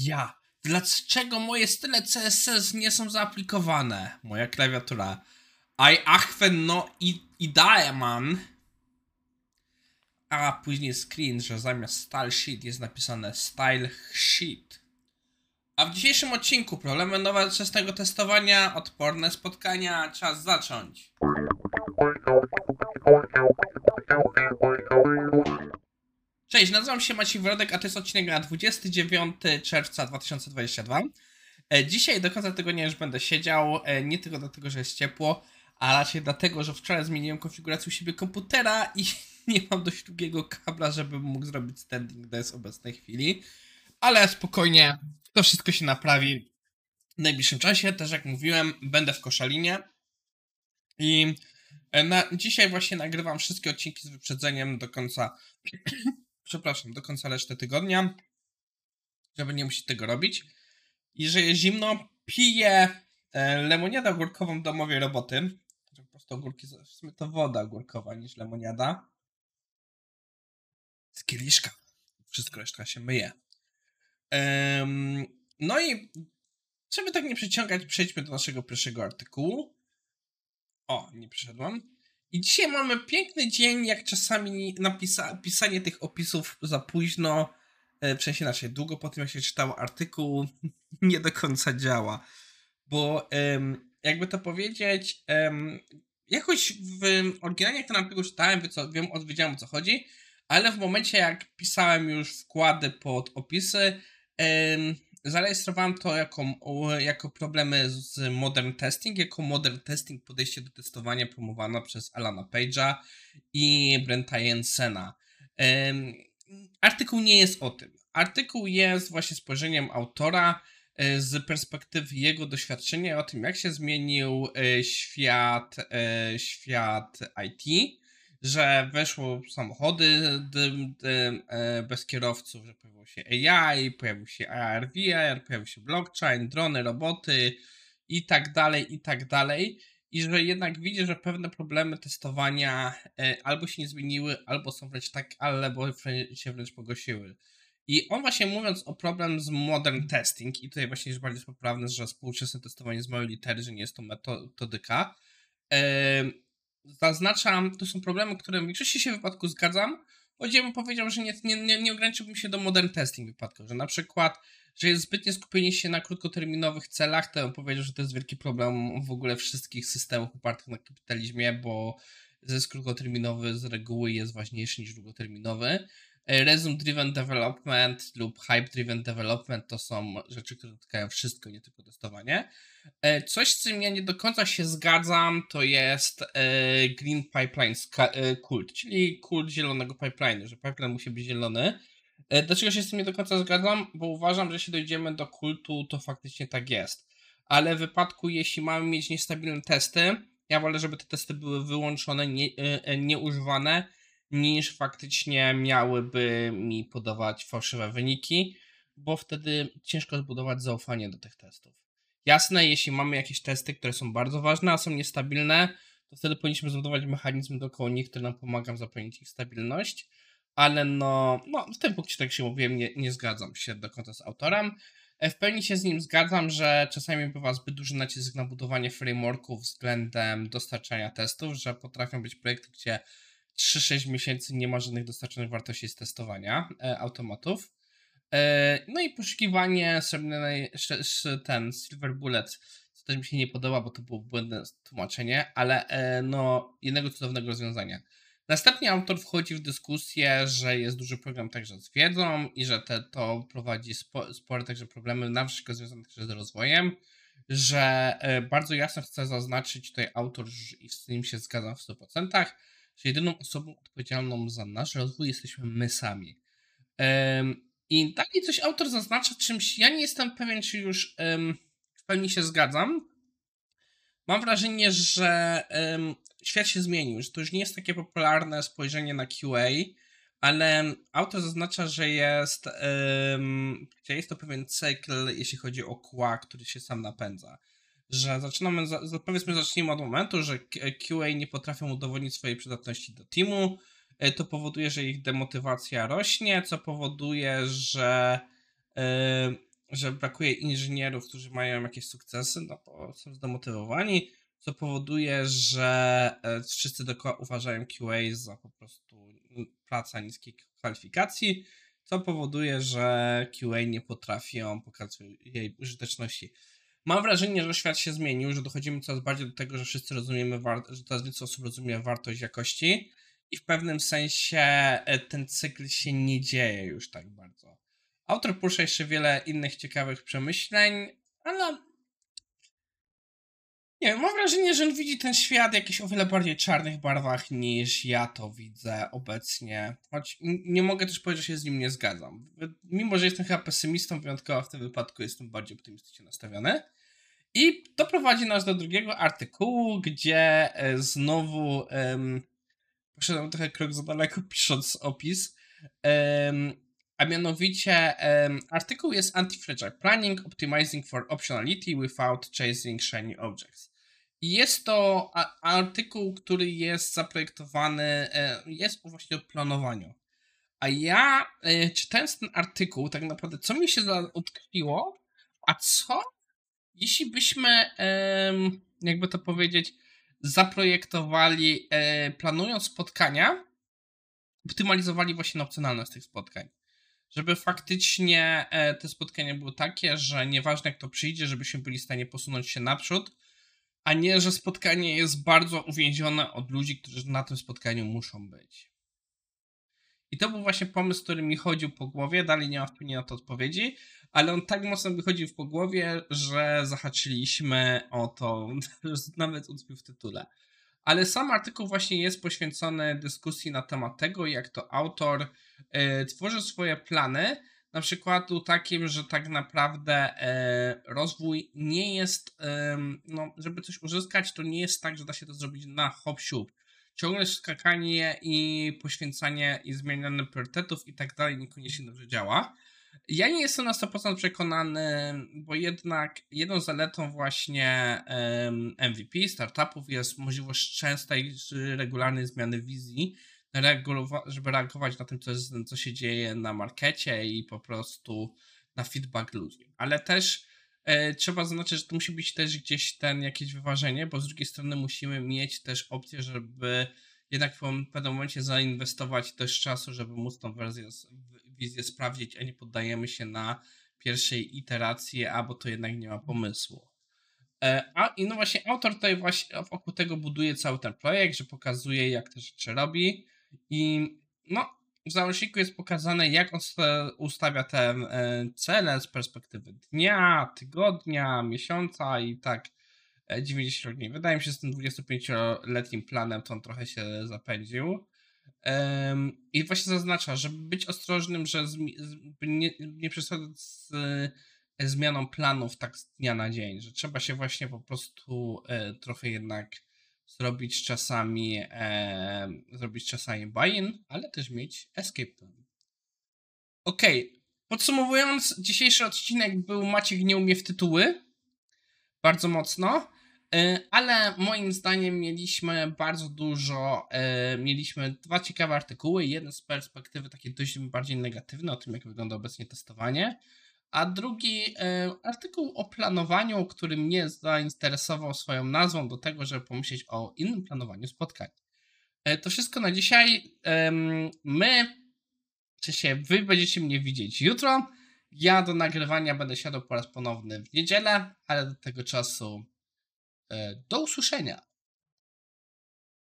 Ja. Dlaczego moje style CSS nie są zaaplikowane? Moja klawiatura. I achwen no i ideeman. A później screen, że zamiast style sheet jest napisane style sheet. A w dzisiejszym odcinku problemy nowoczesnego testowania, odporne spotkania, czas zacząć. Cześć, nazywam się Maciej Wrodek, a to jest odcinek na 29 czerwca 2022. E, Dzisiaj do końca tygodnia już będę siedział, e, nie tylko dlatego, że jest ciepło, a raczej dlatego, że wczoraj zmieniłem konfigurację u siebie komputera i nie mam dość długiego kabla, żebym mógł zrobić standing desk obecnej chwili. Ale spokojnie, to wszystko się naprawi w najbliższym czasie. Też jak mówiłem, będę w Koszalinie. I e, na, dzisiaj właśnie nagrywam wszystkie odcinki z wyprzedzeniem do końca, przepraszam, do końca reszty tygodnia, żeby nie musieć tego robić. I że jest zimno, piję e, lemoniadę ogórkową domowej roboty. Po prostu ogórki, w sumie to woda ogórkowa niż lemoniada. Z kieliszka. Wszystko reszta się myje. No i żeby tak nie przeciągać, przejdźmy do naszego pierwszego artykułu. O, nie przeszedłem. I dzisiaj mamy piękny dzień, jak czasami napisa pisanie tych opisów za późno, e, w sensie inaczej, długo po tym jak się czytało artykuł, nie do końca działa. Bo jakby to powiedzieć, jakoś w oryginalnie jak ten artykuł czytałem, co, wiem, wiedziałem o co chodzi, ale w momencie jak pisałem już wkłady pod opisy, zarejestrowałem to jako, jako problemy z modern testing, jako modern testing podejście do testowania promowane przez Alana Page'a i Brenta Jensena. Artykuł nie jest o tym. Artykuł jest właśnie spojrzeniem autora e, z perspektywy jego doświadczenia o tym, jak się zmienił e, świat, e, świat IT, że weszło samochody d, d, e, bez kierowców, że pojawiło się AI, pojawił się AR, VR, pojawił się blockchain, drony, roboty i tak dalej, i tak dalej. I że jednak widzi, że pewne problemy testowania e, albo się nie zmieniły, albo są wręcz tak, albo się wręcz pogłosiły. I on właśnie mówiąc o problem z modern testing, i tutaj właśnie jest bardziej poprawne, że współczesne testowanie z małej litery, że nie jest to metodyka, em, zaznaczam, to są problemy, które w większości się wypadku zgadzam, bym powiedział, że nie, nie, nie, ograniczyłbym się do modern testing wypadków, że na przykład, że jest zbytnie skupienie się na krótkoterminowych celach, to bym powiedział, że to jest wielki problem w ogóle wszystkich systemów opartych na kapitalizmie, bo zysk krótkoterminowy z reguły jest ważniejszy niż długoterminowy. E, Resume driven development lub hype driven development to są rzeczy, które dotykają wszystko, nie tylko testowanie. E, Coś, z czym ja nie do końca się zgadzam, to jest e, Green Pipeline kult, czyli kult zielonego pipeline'u, że pipeline musi być zielony. Dlaczego się z tym nie do końca zgadzam? Bo uważam, że jeśli dojdziemy do kultu, to faktycznie tak jest. Ale w wypadku, jeśli mamy mieć niestabilne testy, ja wolę, żeby te testy były wyłączone, nie, nieużywane, niż faktycznie miałyby mi podawać fałszywe wyniki, bo wtedy ciężko zbudować zaufanie do tych testów. Jasne, jeśli mamy jakieś testy, które są bardzo ważne, a są niestabilne, to wtedy powinniśmy zbudować mechanizmy dookoła nich, które nam pomagają zapewnić ich stabilność. Ale no, no w tym punkcie, tak się mówiłem, nie, nie zgadzam się do końca z autorem. E, W pełni się z nim zgadzam, że czasami bywa zbyt duży nacisk na budowanie frameworków względem dostarczania testów, że potrafią być projekty, gdzie 3-6 miesięcy nie ma żadnych dostarczonych wartości z testowania e, automatów. E, no i poszukiwanie srebrnej, ten Silver Bullet, co też mi się nie podoba, bo to było błędne tłumaczenie, ale e, no jednego cudownego rozwiązania. Następnie autor wchodzi w dyskusję, że jest duży program także z wiedzą i że te, to prowadzi spo, spore także problemy na przykład związane także z rozwojem, że e, bardzo jasno chcę zaznaczyć tutaj autor i z tym się zgadzam w 100%, że jedyną osobą odpowiedzialną za nasz rozwój jesteśmy my sami. I dalej coś autor zaznacza czymś, ja nie jestem pewien, czy już w pełni się zgadzam. Mam wrażenie, że świat się zmienił, że to już nie jest takie popularne spojrzenie na QA, ale autor zaznacza, że jest, że jest to pewien cykl, jeśli chodzi o QA, który się sam napędza. Że zaczynamy, za, powiedzmy, zacznijmy od momentu, że QA nie potrafią udowodnić swojej przydatności do teamu. E, To powoduje, że ich demotywacja rośnie, co powoduje, że e, że brakuje inżynierów, którzy mają jakieś sukcesy, no bo są zdemotywowani, co powoduje, że e, wszyscy dookoła uważają QA za po prostu praca niskiej kwalifikacji, co powoduje, że QA nie potrafią pokazać jej użyteczności. Mam wrażenie, że świat się zmienił, że dochodzimy coraz bardziej do tego, że wszyscy rozumiemy, że coraz więcej osób rozumie wartość jakości i w pewnym sensie e, ten cykl się nie dzieje już tak bardzo. Autor porusza jeszcze wiele innych ciekawych przemyśleń, ale nie mam wrażenie, że on widzi ten świat jakiś o wiele bardziej czarnych barwach niż ja to widzę obecnie. Choć nie mogę też powiedzieć, że się z nim nie zgadzam. Mimo, że jestem chyba pesymistą, wyjątkowo w tym wypadku jestem bardziej optymistycznie nastawiony. I to prowadzi nas do drugiego artykułu, gdzie e, znowu um, poszedłem trochę krok za daleko pisząc opis. Um, a mianowicie um, artykuł jest Anti-Fragile Planning Optimizing for Optionality Without Chasing Shiny Objects. Jest to artykuł, który jest zaprojektowany, e, jest właśnie o planowaniu. A ja e, czytając ten artykuł, tak naprawdę, co mi się utkwiło, a co jeśli byśmy, jakby to powiedzieć, zaprojektowali, e, planując spotkania, optymalizowali właśnie na opcjonalność tych spotkań. Żeby faktycznie te spotkania były takie, że nieważne kto przyjdzie, żebyśmy byli w stanie posunąć się naprzód, a nie, że spotkanie jest bardzo uwięzione od ludzi, którzy na tym spotkaniu muszą być. I to był właśnie pomysł, który mi chodził po głowie, dalej nie mam w pełni na to odpowiedzi, ale on tak mocno wychodził po głowie, że zahaczyliśmy o to, nawet utkwił w tytule. Ale sam artykuł właśnie jest poświęcony dyskusji na temat tego, jak to autor y, tworzy swoje plany, na przykładu takim, że tak naprawdę e, rozwój nie jest, e, no, żeby coś uzyskać, to nie jest tak, że da się to zrobić na hop siup. Ciągle skakanie i poświęcanie i zmienianie priorytetów i tak dalej niekoniecznie dobrze działa. Ja nie jestem na 100% przekonany, bo jednak jedną zaletą właśnie MVP, startupów jest możliwość częstej, regularnej zmiany wizji, żeby reagować na tym, co, jest, co się dzieje na markecie i po prostu na feedback ludzi. Ale też e, trzeba zaznaczyć, że to musi być też gdzieś ten jakieś wyważenie, bo z drugiej strony musimy mieć też opcję, żeby jednak w pewnym momencie zainwestować też czasu, żeby móc tą wersję, wizję sprawdzić, a nie poddajemy się na pierwszej iteracji, a bo to jednak nie ma pomysłu. E, a i no właśnie autor tutaj właśnie wokół tego buduje cały ten projekt, że pokazuje jak te rzeczy robi i no w załączniku jest pokazane jak on ustawia te e, cele z perspektywy dnia, tygodnia, miesiąca i tak 90 e, dni. Wydaje mi się, że z tym 25-letnim planem to on trochę się zapędził. I właśnie zaznacza, żeby być ostrożnym, że nie, nie przesadzać z e, zmianą planów tak z dnia na dzień, że trzeba się właśnie po prostu trochę jednak zrobić czasami e, zrobić czasami buy-in, ale też mieć escape plan. Okay. podsumowując, dzisiejszy odcinek był Maciek nie umie w tytuły bardzo mocno. E, ale moim zdaniem mieliśmy bardzo dużo, e, mieliśmy dwa ciekawe artykuły, jeden z perspektywy takiej dość bardziej negatywnej, o tym jak wygląda obecnie testowanie, a drugi e, artykuł o planowaniu, który mnie zainteresował swoją nazwą do tego, żeby pomyśleć o innym planowaniu spotkań. To wszystko na dzisiaj. My, czy się wy będziecie mnie widzieć jutro. Ja do nagrywania będę siadał po raz ponowny w niedzielę, ale do tego czasu E, do usłyszenia.